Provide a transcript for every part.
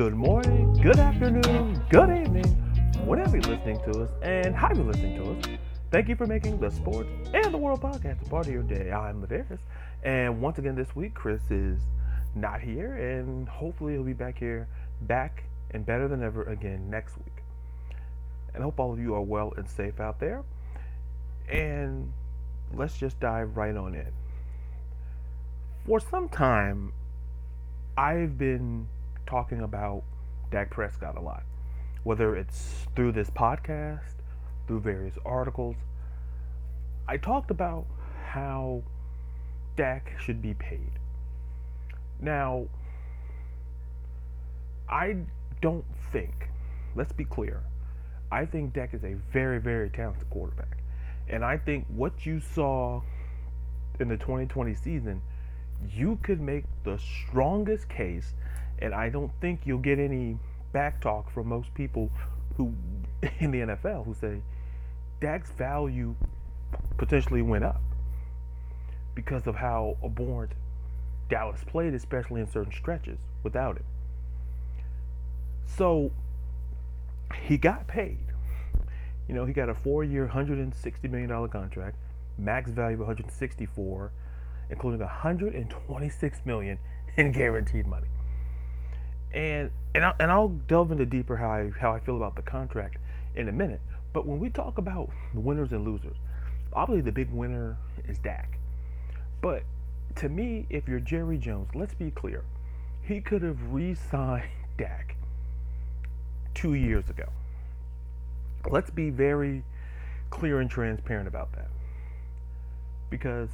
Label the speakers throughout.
Speaker 1: good morning, good afternoon, good evening, whenever you're listening to us, and how you're listening to us. Thank you for making the Sports and the World podcast a part of your day. I'm Ladarius, and once again this week, Chris is not here, and hopefully he'll be back here, back and better than ever again next week. And I hope all of you are well and safe out there. And let's just dive right on in. For some time, I've been talking about Dak Prescott a lot, whether it's through this podcast, through various articles. I talked about how Dak should be paid. Now, I don't think, let's be clear, I think Dak is a very, very talented quarterback. And I think what you saw in the 2020 season, you could make the strongest case, and I don't think you'll get any back talk from most people who in the NFL who say Dak's value potentially went up because of how abhorrent Dallas played, especially in certain stretches without him. So he got paid. You know, he got a four-year, $160 million contract, max value of 164, including 126 million in guaranteed money. And and I'll, and I'll delve into deeper how I how I feel about the contract in a minute. But when we talk about the winners and losers, obviously the big winner is Dak. But to me, if you're Jerry Jones, let's be clear, he could have re-signed Dak two years ago. Let's be very clear and transparent about that. Because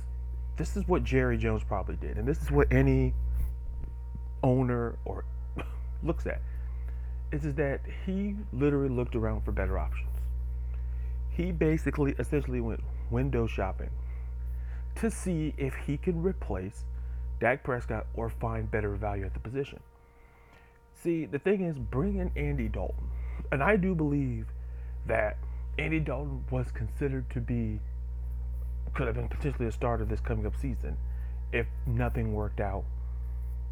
Speaker 1: this is what Jerry Jones probably did, and this is what any owner or looks at. Is, is that he literally looked around for better options. He basically essentially went window shopping to see if he could replace Dak Prescott or find better value at the position. See, the thing is, bring in Andy Dalton. And I do believe that Andy Dalton was considered to be, could have been potentially a starter this coming up season if nothing worked out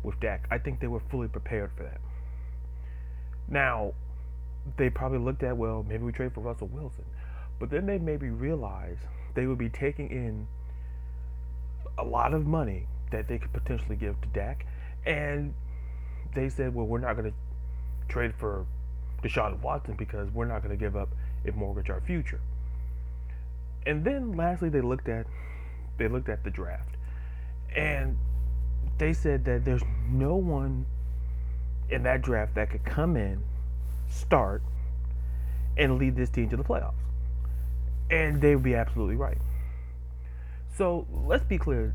Speaker 1: with Dak. I think they were fully prepared for that. Now, they probably looked at, well, maybe we trade for Russell Wilson. But then they maybe realized they would be taking in a lot of money that they could potentially give to Dak. And they said, well, we're not going to trade for Deshaun Watson because we're not going to give up and mortgage our future. And then lastly, they looked at they looked at the draft, and they said that there's no one in that draft that could come in, start, and lead this team to the playoffs. And they would be absolutely right. So let's be clear.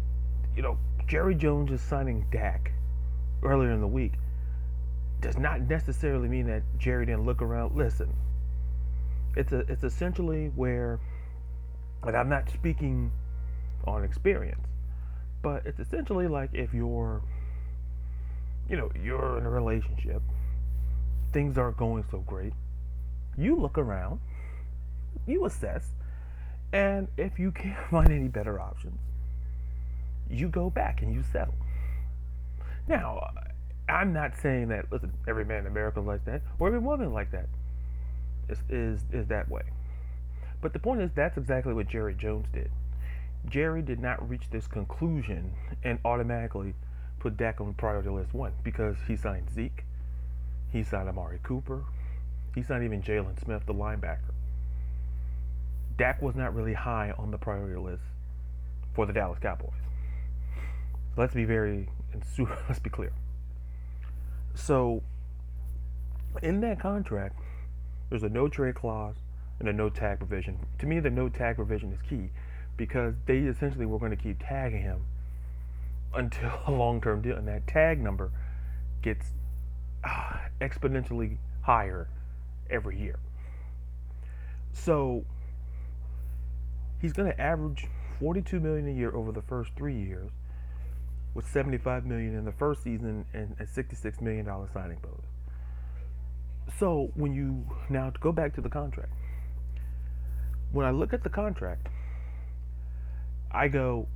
Speaker 1: You know, Jerry Jones is signing Dak earlier in the week does not necessarily mean that Jerry didn't look around. Listen, it's a it's essentially where, and I'm not speaking on experience, but it's essentially like if you're, you know, you're in a relationship, things aren't going so great, you look around, you assess, and if you can't find any better options, you go back and you settle. Now, I'm not saying that listen, every man in America is like that, or every woman like that is, is is that way. But the point is that's exactly what Jerry Jones did. Jerry did not reach this conclusion and automatically put Dak on priority list one because he signed Zeke, he signed Amari Cooper, he signed even Jaylon Smith, the linebacker. Dak was not really high on the priority list for the Dallas Cowboys. Let's be very and let's be clear. So, in that contract, there's a no trade clause and a no tag provision. To me, the no tag provision is key because they essentially were going to keep tagging him until a long term deal, and that tag number gets uh, exponentially higher every year. So he's going to average 42 million a year over the first three years, with 75 million in the first season and a 66 million dollar signing bonus. So when you now to go back to the contract, when I look at the contract, I go,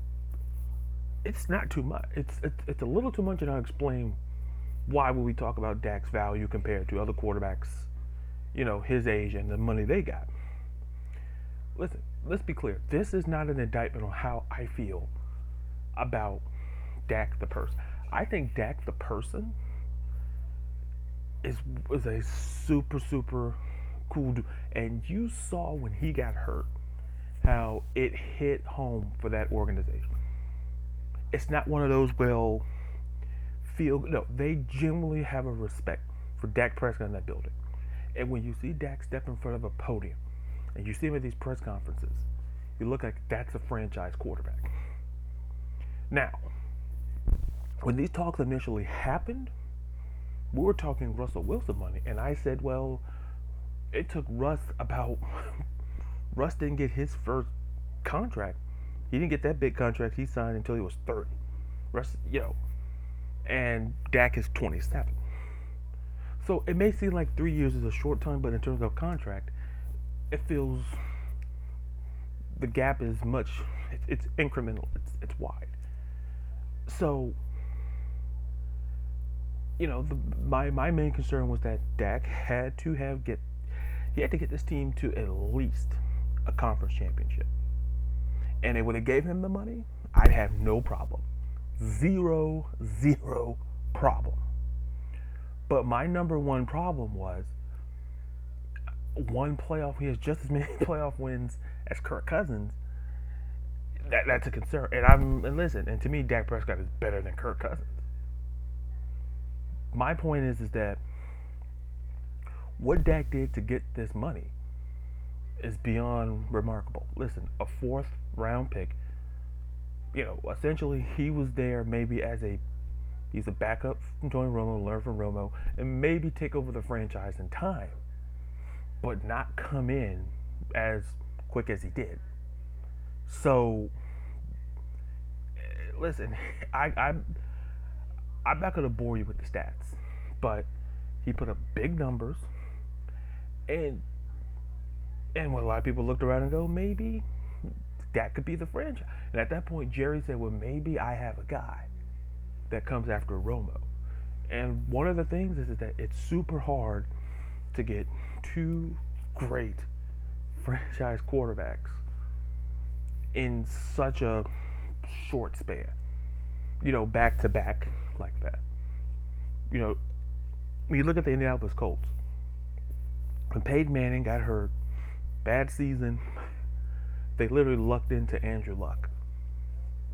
Speaker 1: it's not too much. It's it's, it's a little too much, and I'll explain why would we talk about Dak's value compared to other quarterbacks, you know, his age and the money they got? Listen, let's be clear. This is not an indictment on how I feel about Dak the person. I think Dak the person is was a super super cool dude. And you saw when he got hurt how it hit home for that organization. It's not one of those well feel no, they genuinely have a respect for Dak Prescott in that building. And when you see Dak step in front of a podium and you see him at these press conferences, you look like that's a franchise quarterback. Now, when these talks initially happened, we were talking Russell Wilson money, and I said, well, it took Russ about Russ didn't get his first contract. He didn't get that big contract he signed until he was 30. Russ, you know, and Dak is 27. So it may seem like three years is a short time, but in terms of contract, it feels the gap is much. It's, it's incremental. It's it's wide. So you know, the, my my main concern was that Dak had to have get he had to get this team to at least a conference championship. And they would have gave him the money, I'd have no problem. Zero, zero problem. But my number one problem was one playoff. He has just as many playoff wins as Kirk Cousins. That, that's a concern. And I'm and listen. And to me, Dak Prescott is better than Kirk Cousins. My point is, is that what Dak did to get this money is beyond remarkable. Listen, a fourth round pick. You know, essentially he was there maybe as a he's a backup from Tony Romo, learn from Romo, and maybe take over the franchise in time, but not come in as quick as he did. So, eh, listen, I, I'm I'm not gonna bore you with the stats, but he put up big numbers and and when a lot of people looked around and go, maybe that could be the franchise. And at that point, Jerry said, well, maybe I have a guy that comes after Romo. And one of the things is, is that it's super hard to get two great franchise quarterbacks in such a short span. You know, back to back like that. You know, when you look at the Indianapolis Colts, when Peyton Manning got hurt, bad season, they literally lucked into Andrew Luck.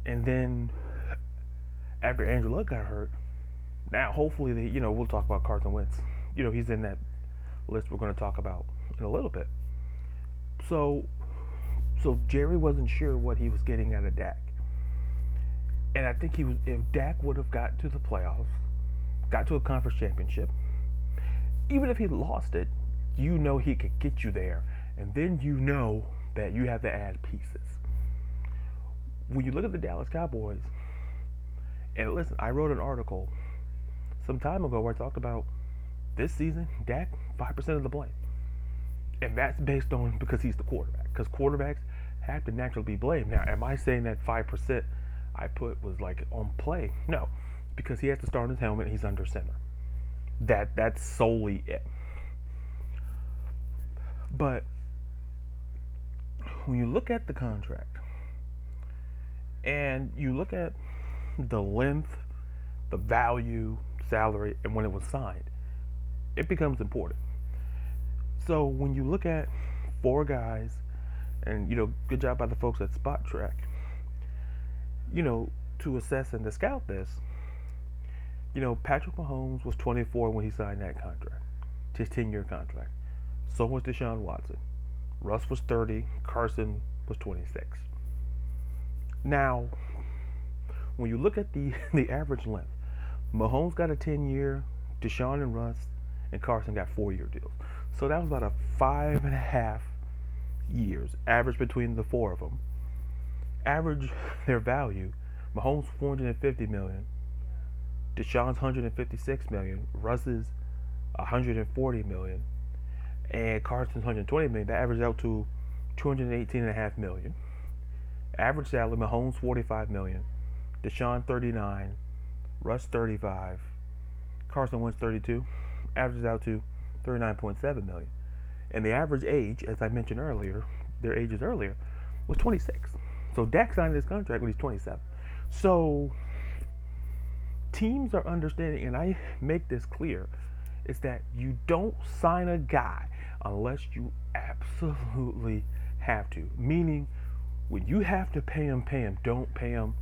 Speaker 1: And then after Andrew Luck got hurt, now hopefully they, you know, we'll talk about Carson Wentz. You know, he's in that list we're going to talk about in a little bit. So, so Jerry wasn't sure what he was getting out of Dak. And I think he was, if Dak would have got to the playoffs, got to a conference championship, even if he lost it, you know he could get you there. And then you know that you have to add pieces. When you look at the Dallas Cowboys, and listen, I wrote an article some time ago where I talked about this season, Dak, 5% of the blame. And that's based on because he's the quarterback. Because quarterbacks have to naturally be blamed. Now, am I saying that 5% I put was like on play? No, because he has to start on his helmet he's under center. That That's solely it. But when you look at the contract and you look at the length, the value, salary, and when it was signed, it becomes important. So when you look at four guys, and you know, good job by the folks at Spotrac, you know, to assess and to scout this, you know, Patrick Mahomes was 24 when he signed that contract, his 10 year contract. So was Deshaun Watson. Russ was 30. Carson was 26. Now, when you look at the, the average length, Mahomes got a 10 year, Deshaun and Russ and Carson got four year deals. So that was about a five and a half years average between the four of them. Average their value, Mahomes 450 million, Deshaun's 156 million, Russ's 140 million, and Carson's 120 million. That averages out to 218 and a half million. Average salary, Mahomes 45 million, Deshaun 39, Russ 35, Carson Wentz 32, averages out to 39.7 million. And the average age, as I mentioned earlier, their ages earlier, was 26. So Dak signed this contract when he's 27. So teams are understanding, and I make this clear, is that you don't sign a guy unless you absolutely have to. Meaning, when you have to pay him, pay him. Don't pay him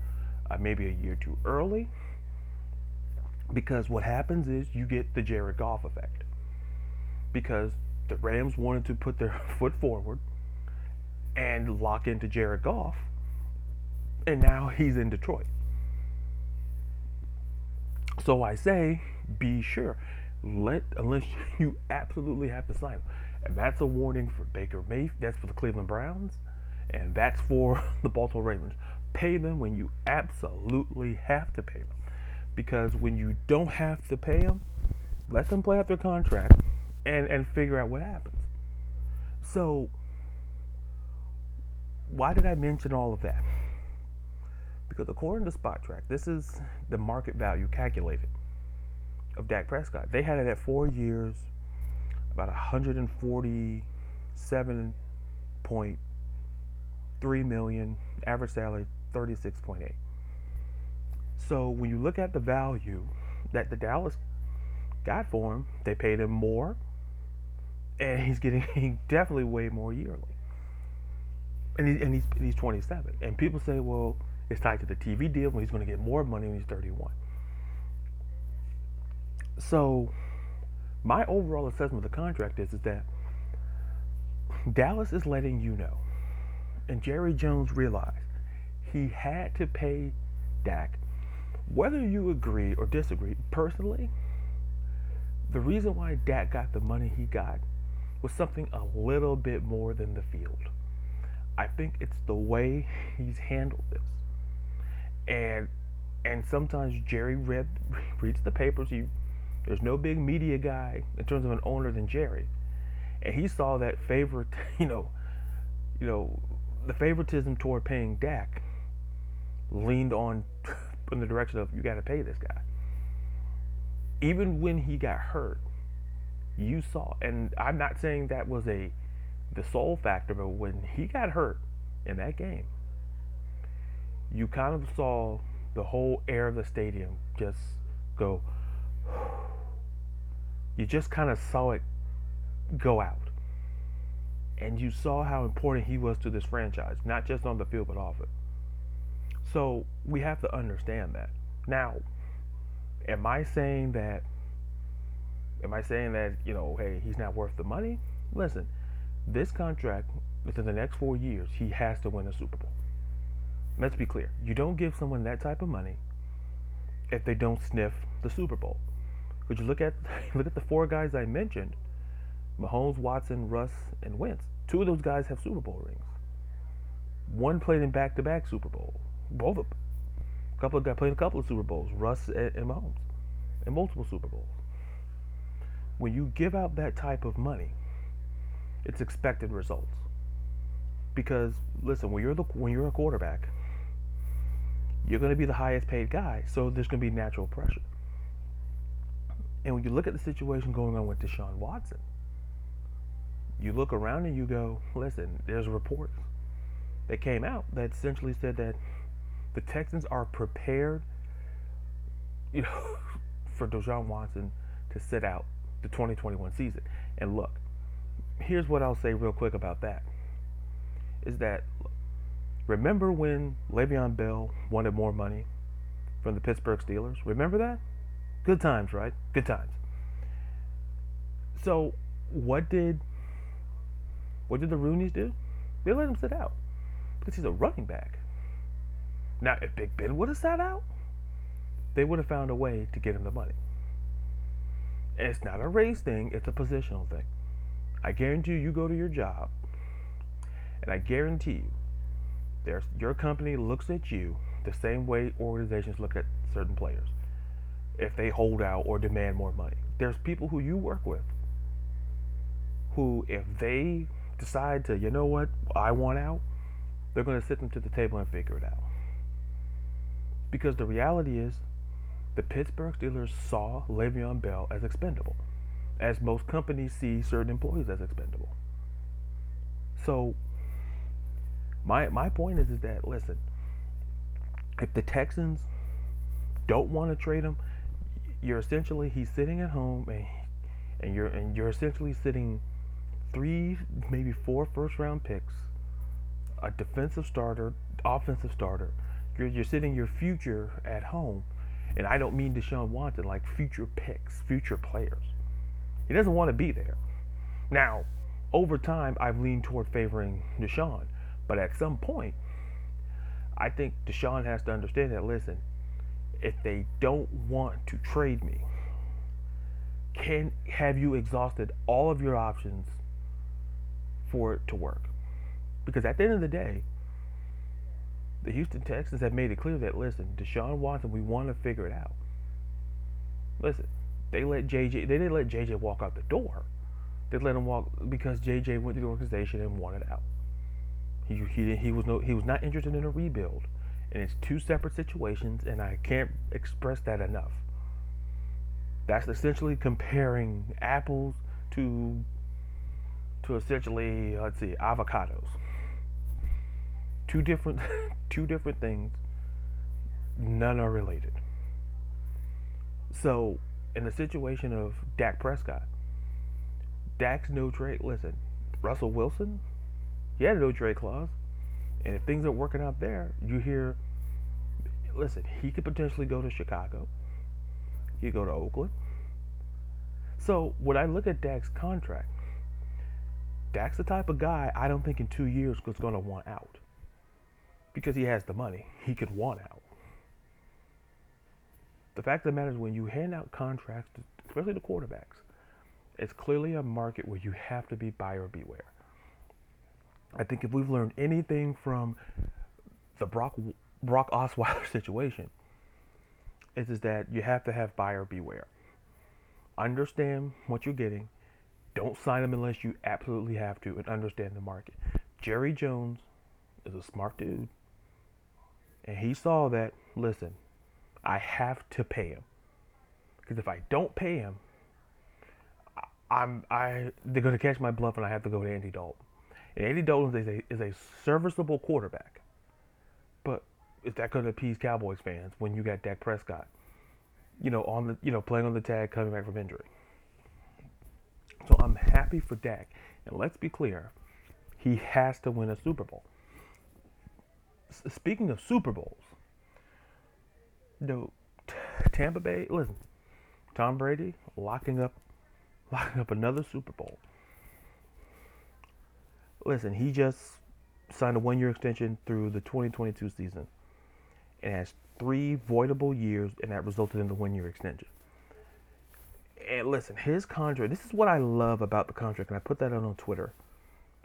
Speaker 1: uh, maybe a year too early. Because what happens is you get the Jared Goff effect. Because the Rams wanted to put their foot forward and lock into Jared Goff, and now he's in Detroit. So I say, be sure. Let unless you absolutely have to sign him. And that's a warning for Baker Mayfield. That's for the Cleveland Browns, and that's for the Baltimore Ravens. Pay them when you absolutely have to pay them, because when you don't have to pay them, let them play out their contract and and figure out what happens. So, why did I mention all of that? Because according to Spotrac, this is the market value calculated of Dak Prescott. They had it at four years, about 147.3 million, average salary 36.8. So when you look at the value that the Dallas got for him, they paid him more, and he's getting definitely way more yearly. And, he, and he's he's 27. And people say, well, it's tied to the TV deal when he's going to get more money when he's 31. So, my overall assessment of the contract is, is that Dallas is letting you know, and Jerry Jones realized he had to pay Dak, whether you agree or disagree. Personally, the reason why Dak got the money he got was something a little bit more than the field. I think it's the way he's handled this. And and sometimes Jerry read reads the papers. He there's no big media guy in terms of an owner than Jerry, and he saw that favorite, you know, you know, the favoritism toward paying Dak leaned on in the direction of you got to pay this guy. Even when he got hurt, you saw, and I'm not saying that was a the sole factor, but when he got hurt in that game, you kind of saw the whole air of the stadium just go you just kind of saw it go out. And you saw how important he was to this franchise, not just on the field, but off it. So we have to understand that. Now, am I saying that? Am I saying that, you know, hey, he's not worth the money? Listen, this contract, within the next four years, he has to win a Super Bowl. Let's be clear. You don't give someone that type of money if they don't sniff the Super Bowl. Could you look at look at the four guys I mentioned? Mahomes, Watson, Russ, and Wentz. Two of those guys have Super Bowl rings. One played in back-to-back Super Bowls. Both of them. A couple of guys played a couple of Super Bowls. Russ and, and Mahomes, and multiple Super Bowls. When you give out that type of money, it's expected results. Because listen, when you're the when you're a quarterback, you're going to be the highest paid guy, so there's going to be natural pressure. And when you look at the situation going on with Deshaun Watson, you look around and you go, listen, there's reports that came out that essentially said that the Texans are prepared, you know, for Deshaun Watson to sit out the 2021 season. And look, here's what I'll say real quick about that. Is that remember when Le'Veon Bell wanted more money from the Pittsburgh Steelers? Remember that? Good times, right? Good times. So, what did what did the Rooneys do? They let him sit out because he's a running back. Now, if Big Ben would have sat out, they would have found a way to get him the money. And it's not a race thing; it's a positional thing. I guarantee you, you go to your job, and I guarantee you, there's your company looks at you the same way organizations look at certain players if they hold out or demand more money. There's people who you work with who, if they decide to, you know what, I want out, they're going to sit them to the table and figure it out. Because the reality is, the Pittsburgh Steelers saw Le'Veon Bell as expendable, as most companies see certain employees as expendable. So my my point is, is that listen, if the Texans don't want to trade him, you're essentially he's sitting at home and and you're and you're essentially sitting three, maybe four first round picks, a defensive starter, offensive starter. You're, you're sitting your future at home. And I don't mean Deshaun Watson, like future picks, future players. He doesn't want to be there. Now, over time, I've leaned toward favoring Deshaun. But at some point, I think Deshaun has to understand that, listen, if they don't want to trade me, can have you exhausted all of your options for it to work? Because at the end of the day, the Houston Texans have made it clear that listen, Deshaun Watson, we want to figure it out. Listen, they let JJ they didn't let JJ walk out the door. They let him walk because JJ went to the organization and wanted out. He he he was no he was not interested in a rebuild. And it's two separate situations and I can't express that enough. That's essentially comparing apples to to essentially let's see avocados. Two different two different things. None are related. So, in the situation of Dak Prescott, Dak's no trade. Listen, Russell Wilson, he had a no trade clause, and if things aren't working out there, you hear. Listen, he could potentially go to Chicago. He could go to Oakland. So when I look at Dak's contract, Dak's the type of guy I don't think in two years is going to want out because he has the money. He could want out. The fact of the matter is, when you hand out contracts, especially the quarterbacks, it's clearly a market where you have to be buyer beware. I think if we've learned anything from the Brock Brock Osweiler situation, is, is that you have to have buyer beware. Understand what you're getting. Don't sign them unless you absolutely have to and understand the market. Jerry Jones is a smart dude. And he saw that, listen, I have to pay him. Because if I don't pay him, I'm I they're gonna catch my bluff and I have to go to Andy Dalton. And Andy Dalton is a is a serviceable quarterback. But is that gonna appease Cowboys fans when you got Dak Prescott? You know, on the you know, playing on the tag coming back from injury. So I'm happy for Dak. And let's be clear, he has to win a Super Bowl speaking of Super Bowls, you know, Tampa Bay. Listen, Tom Brady locking up, locking up another Super Bowl. Listen, he just signed a one-year extension through the 2022 season, and has three voidable years, and that resulted in the one-year extension. And listen, his contract. This is what I love about the contract, and I put that out on Twitter.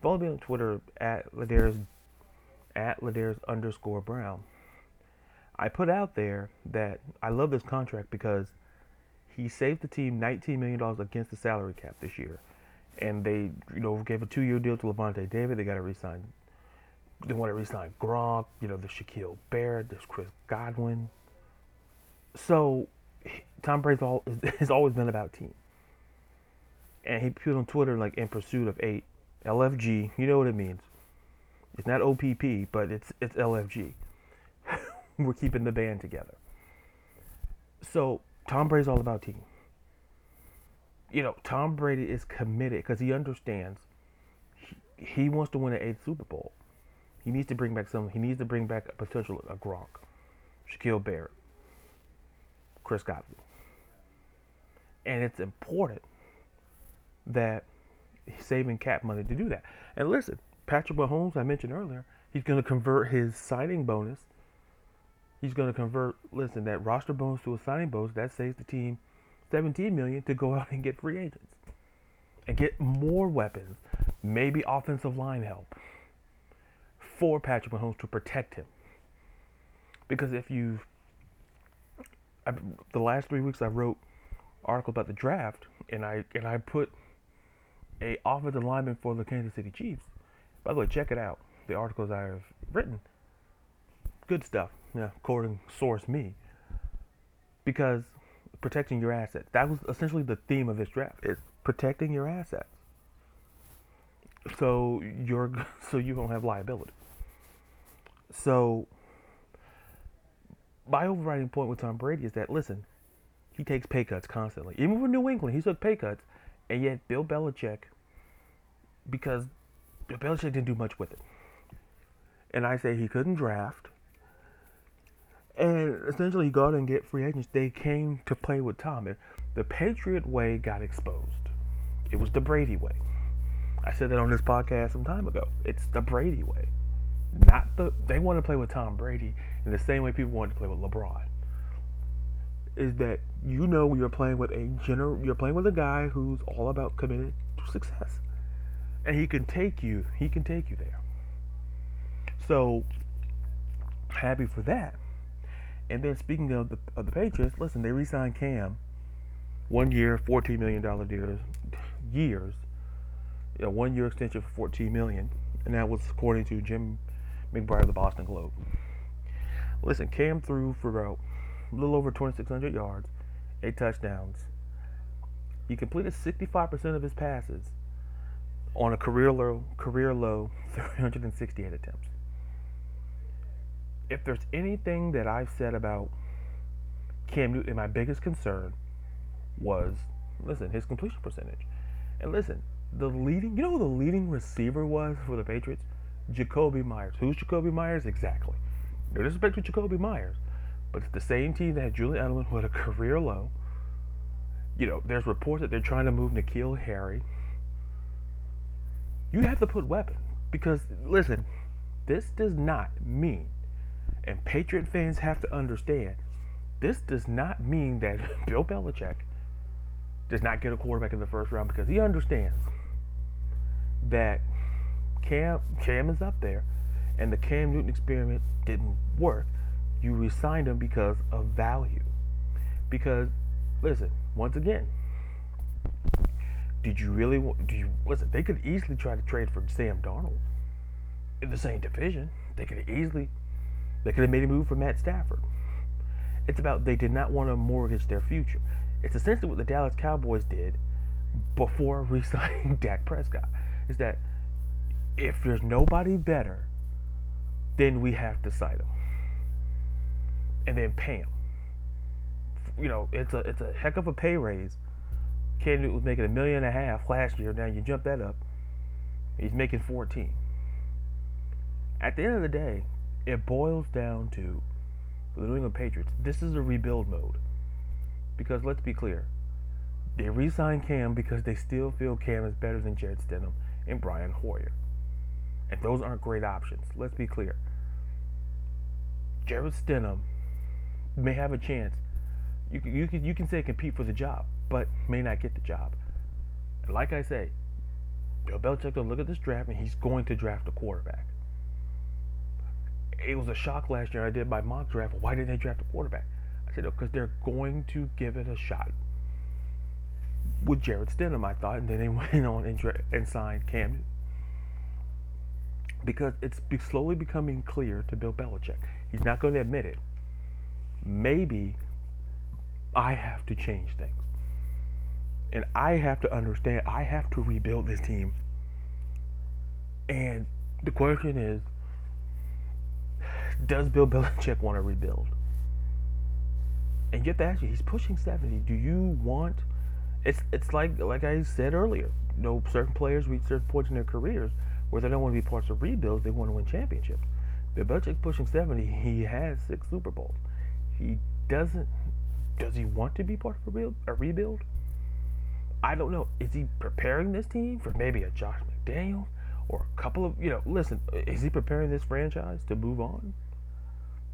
Speaker 1: Follow me on Twitter at Ladarius at Ladarius underscore Brown. I put out there that I love this contract because he saved the team $19 million against the salary cap this year. And they, you know, gave a two-year deal to Lavonte David. They got to resign. They want to resign Gronk. You know, the Shaquil Barrett. There's Chris Godwin. So, Tom Brady all, has always been about team. And he put on Twitter like in pursuit of eight. LFG. You know what it means. It's not OPP, but it's it's LFG. We're keeping the band together. So Tom Brady's all about team. You know, Tom Brady is committed because he understands he, he wants to win an eighth Super Bowl. He needs to bring back some. He needs to bring back a potential a Gronk, Shaquil Barrett, Chris Godwin, and it's important that he's saving cap money to do that. And listen, Patrick Mahomes, I mentioned earlier, he's going to convert his signing bonus. He's going to convert, listen, that roster bonus to a signing bonus. That saves the team 17 million to go out and get free agents and get more weapons, maybe offensive line help for Patrick Mahomes to protect him. Because if you, the last three weeks I wrote article about the draft, and I and I put a offensive lineman for the Kansas City Chiefs by the way, check it out. The articles I have written, good stuff. Yeah, according source me. because protecting your assets. That was essentially the theme of this draft. Is protecting your assets. So you're so you don't have liability. So my overriding point with Tom Brady is that listen, he takes pay cuts constantly. Even with New England, he took pay cuts, and yet Bill Belichick, because Bill Belichick didn't do much with it. And I say he couldn't draft. And essentially, go out and get free agents. They came to play with Tom. And the Patriot way got exposed. It was the Brady way. I said that on this podcast some time ago. It's the Brady way. Not the they want to play with Tom Brady in the same way people want to play with LeBron. Is that you know you're playing with a general you're playing with a guy who's all about committed to success. And he can take you, he can take you there. So happy for that. And then speaking of the of the Patriots, listen, they re-signed Cam, one year, fourteen million dollar deals, years, a one year extension for fourteen million, and that was according to Jim McBride of the Boston Globe. Listen, Cam threw for about a little over 2,600 yards, eight touchdowns. He completed 65% of his passes on a career low, career low 368 attempts if there's anything that I've said about Cam Newton, my biggest concern was, listen, his completion percentage. And listen, the leading, you know who the leading receiver was for the Patriots? Jakobi Meyers. Who's Jakobi Meyers? Exactly. No disrespect to Jakobi Meyers, but it's the same team that had Julian Edelman who had a career low. You know, there's reports that they're trying to move N'Keal Harry. You have to put weapons because, listen, this does not mean and Patriot fans have to understand this does not mean that Bill Belichick does not get a quarterback in the first round because he understands that Cam Cam is up there and the Cam Newton experiment didn't work. You resigned him because of value. Because listen, once again, did you really want do you listen, they could easily try to trade for Sam Darnold in the same division. They could easily they could have made a move for Matt Stafford. It's about they did not want to mortgage their future. It's essentially what the Dallas Cowboys did before re-signing Dak Prescott. Is that if there's nobody better, then we have to sign him and then pay him. You know, it's a it's a heck of a pay raise. Cam Newton was making a million and a half last year. Now you jump that up, he's making 14. At the end of the day, it boils down to the New England Patriots. This is a rebuild mode. Because let's be clear, they re-signed Cam because they still feel Cam is better than Jarrett Stidham and Brian Hoyer. And those aren't great options. Let's be clear. Jarrett Stidham may have a chance. You can, you can, you can say compete for the job, but may not get the job. And like I say, Bill Belichick will look at this draft and he's going to draft a quarterback it was a shock last year. I did my mock draft. Why didn't they draft a quarterback? I said, because they're going to give it a shot with Jarrett Stidham, I thought, and then they went on and, and signed Cam because it's be slowly becoming clear to Bill Belichick. He's not going to admit it. Maybe I have to change things. And I have to understand, I have to rebuild this team. And the question is, does Bill Belichick want to rebuild? And you have to ask you, he's pushing 70. Do you want it's it's like like I said earlier, you know, certain players reach certain points in their careers where they don't want to be parts of rebuilds, they want to win championships. Bill Belichick pushing 70, he has six Super Bowls. He doesn't does he want to be part of a rebuild, a rebuild? I don't know. Is he preparing this team for maybe a Josh McDaniels or a couple of, you know, listen, is he preparing this franchise to move on?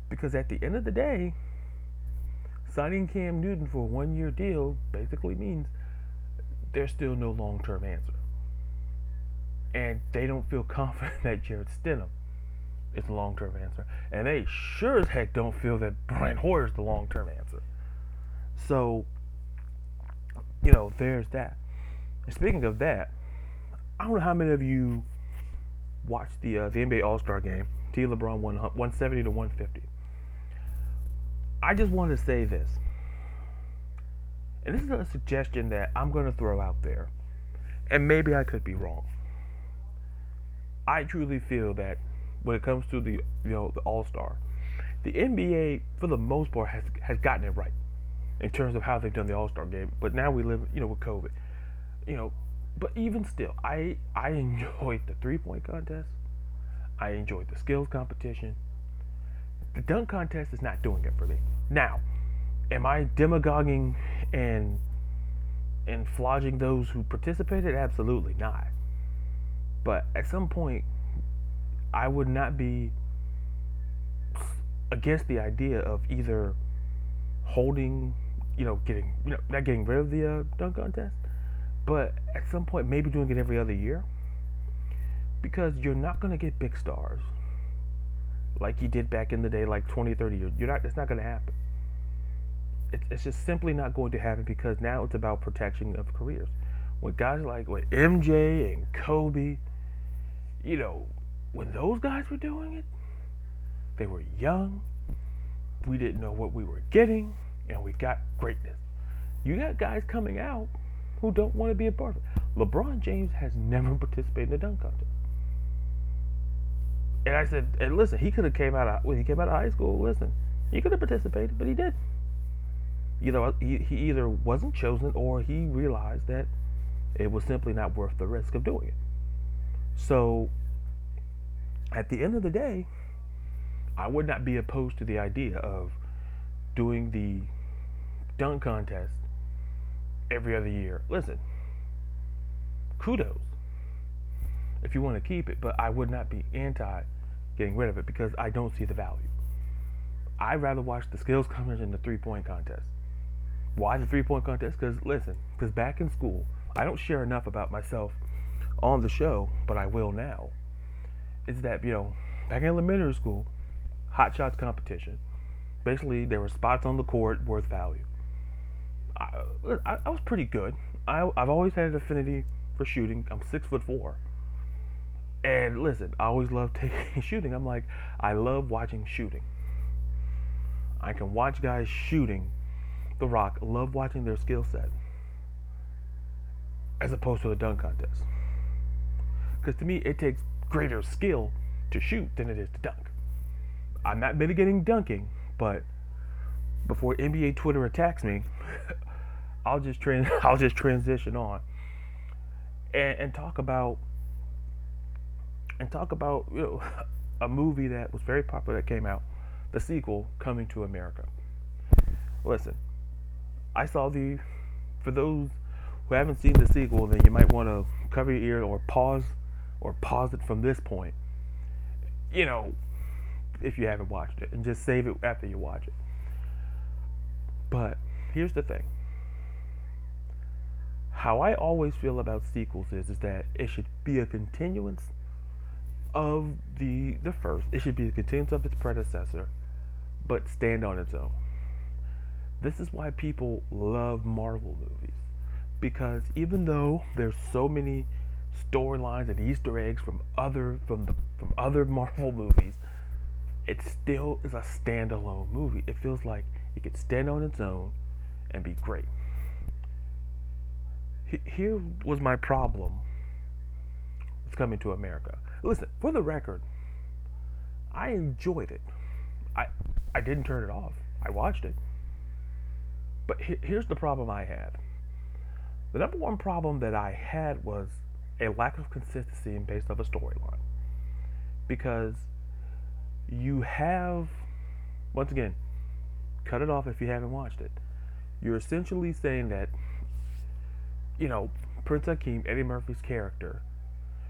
Speaker 1: Because at the end of the day, signing Cam Newton for a one year deal basically means there's still no long term answer. And they don't feel confident that Jarrett Stidham is the long term answer. And they sure as heck don't feel that Brian Hoyer is the long term answer. So, you know, there's that. And speaking of that, I don't know how many of you watched the uh, the NBA All Star game. T. LeBron won 170 to 150. I just want to say this. and this is a suggestion that I'm going to throw out there, and maybe I could be wrong. I truly feel that when it comes to the you know the All Star, the NBA for the most part has has gotten it right in terms of how they've done the All Star game. But now we live you know with COVID, you know. But even still, I I enjoyed the three point contest. I enjoyed the skills competition. The dunk contest is not doing it for me. Now, am I demagoguing and and flogging those who participated? Absolutely not. But at some point, I would not be against the idea of either holding, you know, getting, you know, not getting rid of the uh, dunk contest, but at some point maybe doing it every other year, because you're not going to get big stars like you did back in the day, like 20, 30 years. You're not. It's not going to happen. It's, it's just simply not going to happen because now it's about protection of careers. With guys like with MJ and Kobe, you know, when those guys were doing it, they were young. We didn't know what we were getting, and we got greatness. You got guys coming out who don't want to be a part of it. LeBron James has never participated in a dunk contest. And I said, and listen, he could have came out of when he came out of high school. Listen, he could have participated, but he did. Either he, he either wasn't chosen or he realized that it was simply not worth the risk of doing it. So, at the end of the day, I would not be opposed to the idea of doing the dunk contest every other year. Listen, kudos if you want to keep it, but I would not be anti getting rid of it because I don't see the value. I'd rather watch the skills competition than the three point contest. Why the three point contest? Because listen, because back in school, I don't share enough about myself on the show, but I will now. Is that you know, back in elementary school, hot shots competition. Basically, there were spots on the court worth value. I, I, I was pretty good. I, I've always had an affinity for shooting. I'm six foot four. And listen, I always love taking shooting. I'm like, I love watching shooting. I can watch guys shooting the rock, love watching their skill set as opposed to a dunk contest. Because to me, it takes greater skill to shoot than it is to dunk. I'm not mitigating dunking, but before NBA Twitter attacks me, I'll just trans I'll just transition on and, and talk about and talk about you know a movie that was very popular that came out, the sequel Coming to America. Listen, I saw the for those who haven't seen the sequel, then you might want to cover your ear or pause or pause it from this point. You know, if you haven't watched it, and just save it after you watch it. But here's the thing. How I always feel about sequels is, is that it should be a continuance of the the first. It should be a continuance of its predecessor, but stand on its own. This is why people love Marvel movies. Because even though there's so many storylines and Easter eggs from other from the from other Marvel movies, it still is a standalone movie. It feels like it could stand on its own and be great. Here was my problem with coming to America. Listen, for the record, I enjoyed it. I I didn't turn it off. I watched it. But he, here's the problem I had. The number one problem that I had was a lack of consistency in based of a storyline. Because you have once again, cut it off if you haven't watched it. You're essentially saying that you know, Prince Akeem, Eddie Murphy's character,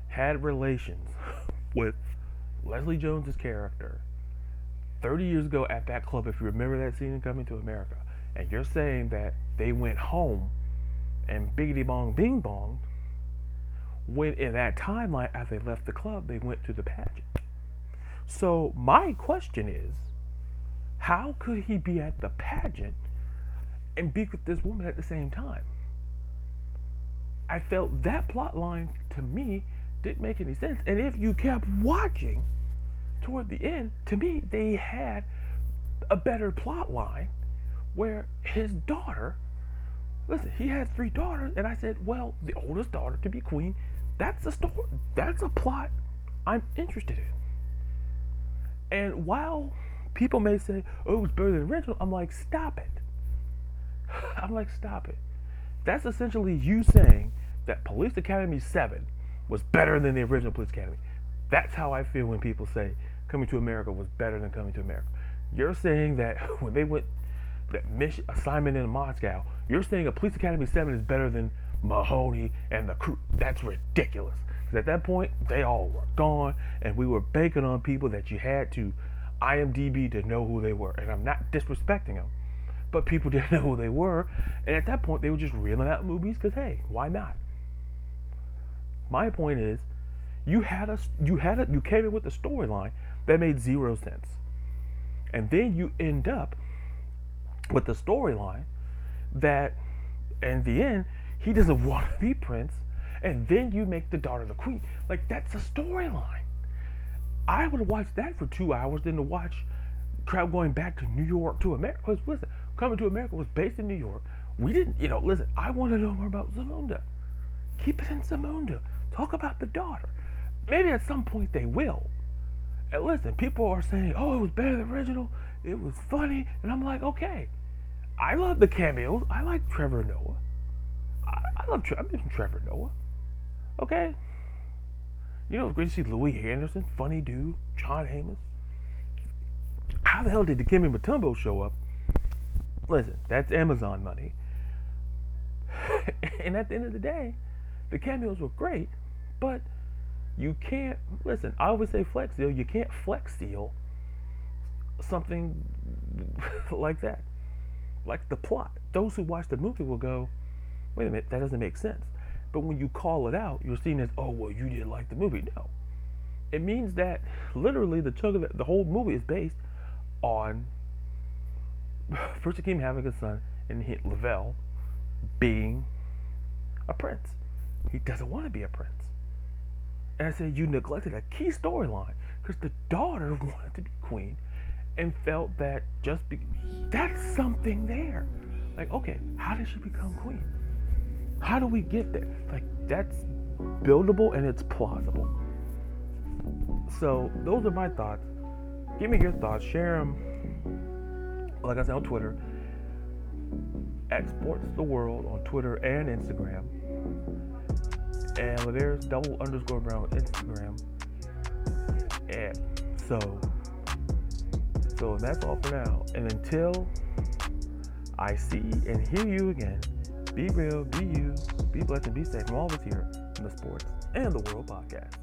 Speaker 1: had relations with Leslie Jones's character 30 years ago at that club, if you remember that scene in Coming to America, and you're saying that they went home and biggity bong bing bong, when in that timeline, as they left the club, they went to the pageant. So, my question is how could he be at the pageant and be with this woman at the same time? I felt that plot line to me didn't make any sense. And if you kept watching toward the end, to me, they had a better plot line where his daughter Listen, he had three daughters, and I said, well, the oldest daughter to be queen. That's a story. That's a plot I'm interested in. And while people may say, oh, it was better than original, I'm like, stop it. I'm like, stop it. That's essentially you saying that Police Academy 7 was better than the original Police Academy. That's how I feel when people say Coming to America was better than Coming to America. You're saying that when they went that mission assignment in Moscow, you're saying a Police Academy 7 is better than Mahoney and the crew. That's ridiculous. At that point, they all were gone, and we were banking on people that you had to IMDb to know who they were. And I'm not disrespecting them, but people didn't know who they were. And at that point, they were just reeling out movies because, hey, why not? My point is, you had a, you had a, you came in with a storyline that made zero sense, and then you end up with the storyline that, in the end, he doesn't want to be prince, and then you make the daughter the queen. Like that's a storyline. I would watched that for two hours than to watch crowd going back to New York to America. Listen, coming to America was based in New York. We didn't, you know, listen, I want to know more about Zamunda. Keep it in Zamunda. Talk about the daughter. Maybe at some point they will. And listen, people are saying, oh, it was better than original. It was funny. And I'm like, okay. I love the cameos. I like Trevor Noah. I, I love Trevor. I'm Trevor Noah. Okay. You know, it's great to see Louie Anderson, funny dude, John Amos. How the hell did Dikembe Mutombo show up? Listen, that's Amazon money. and at the end of the day, the cameos were great, but you can't listen. I always say flex seal. You can't flex seal something like that, like the plot. Those who watch the movie will go, "Wait a minute, that doesn't make sense." But when you call it out, you're seen as, "Oh, well, you didn't like the movie." No, it means that literally the chunk of the whole movie is based on First Akeem having a son and hit Lavelle being a prince. He doesn't want to be a prince. And I said, you neglected a key storyline because the daughter wanted to be queen and felt that just be that's something there. Like, okay, how did she become queen? How do we get there? Like, that's buildable and it's plausible. So, those are my thoughts. Give me your thoughts. Share them, like I said, on Twitter. At Sports the World on Twitter and Instagram and Lavera's double underscore brown Instagram. And so, so that's all for now. And until I see and hear you again, be real, be you, be blessed, and be safe from all of us here in the Sports and the World podcast.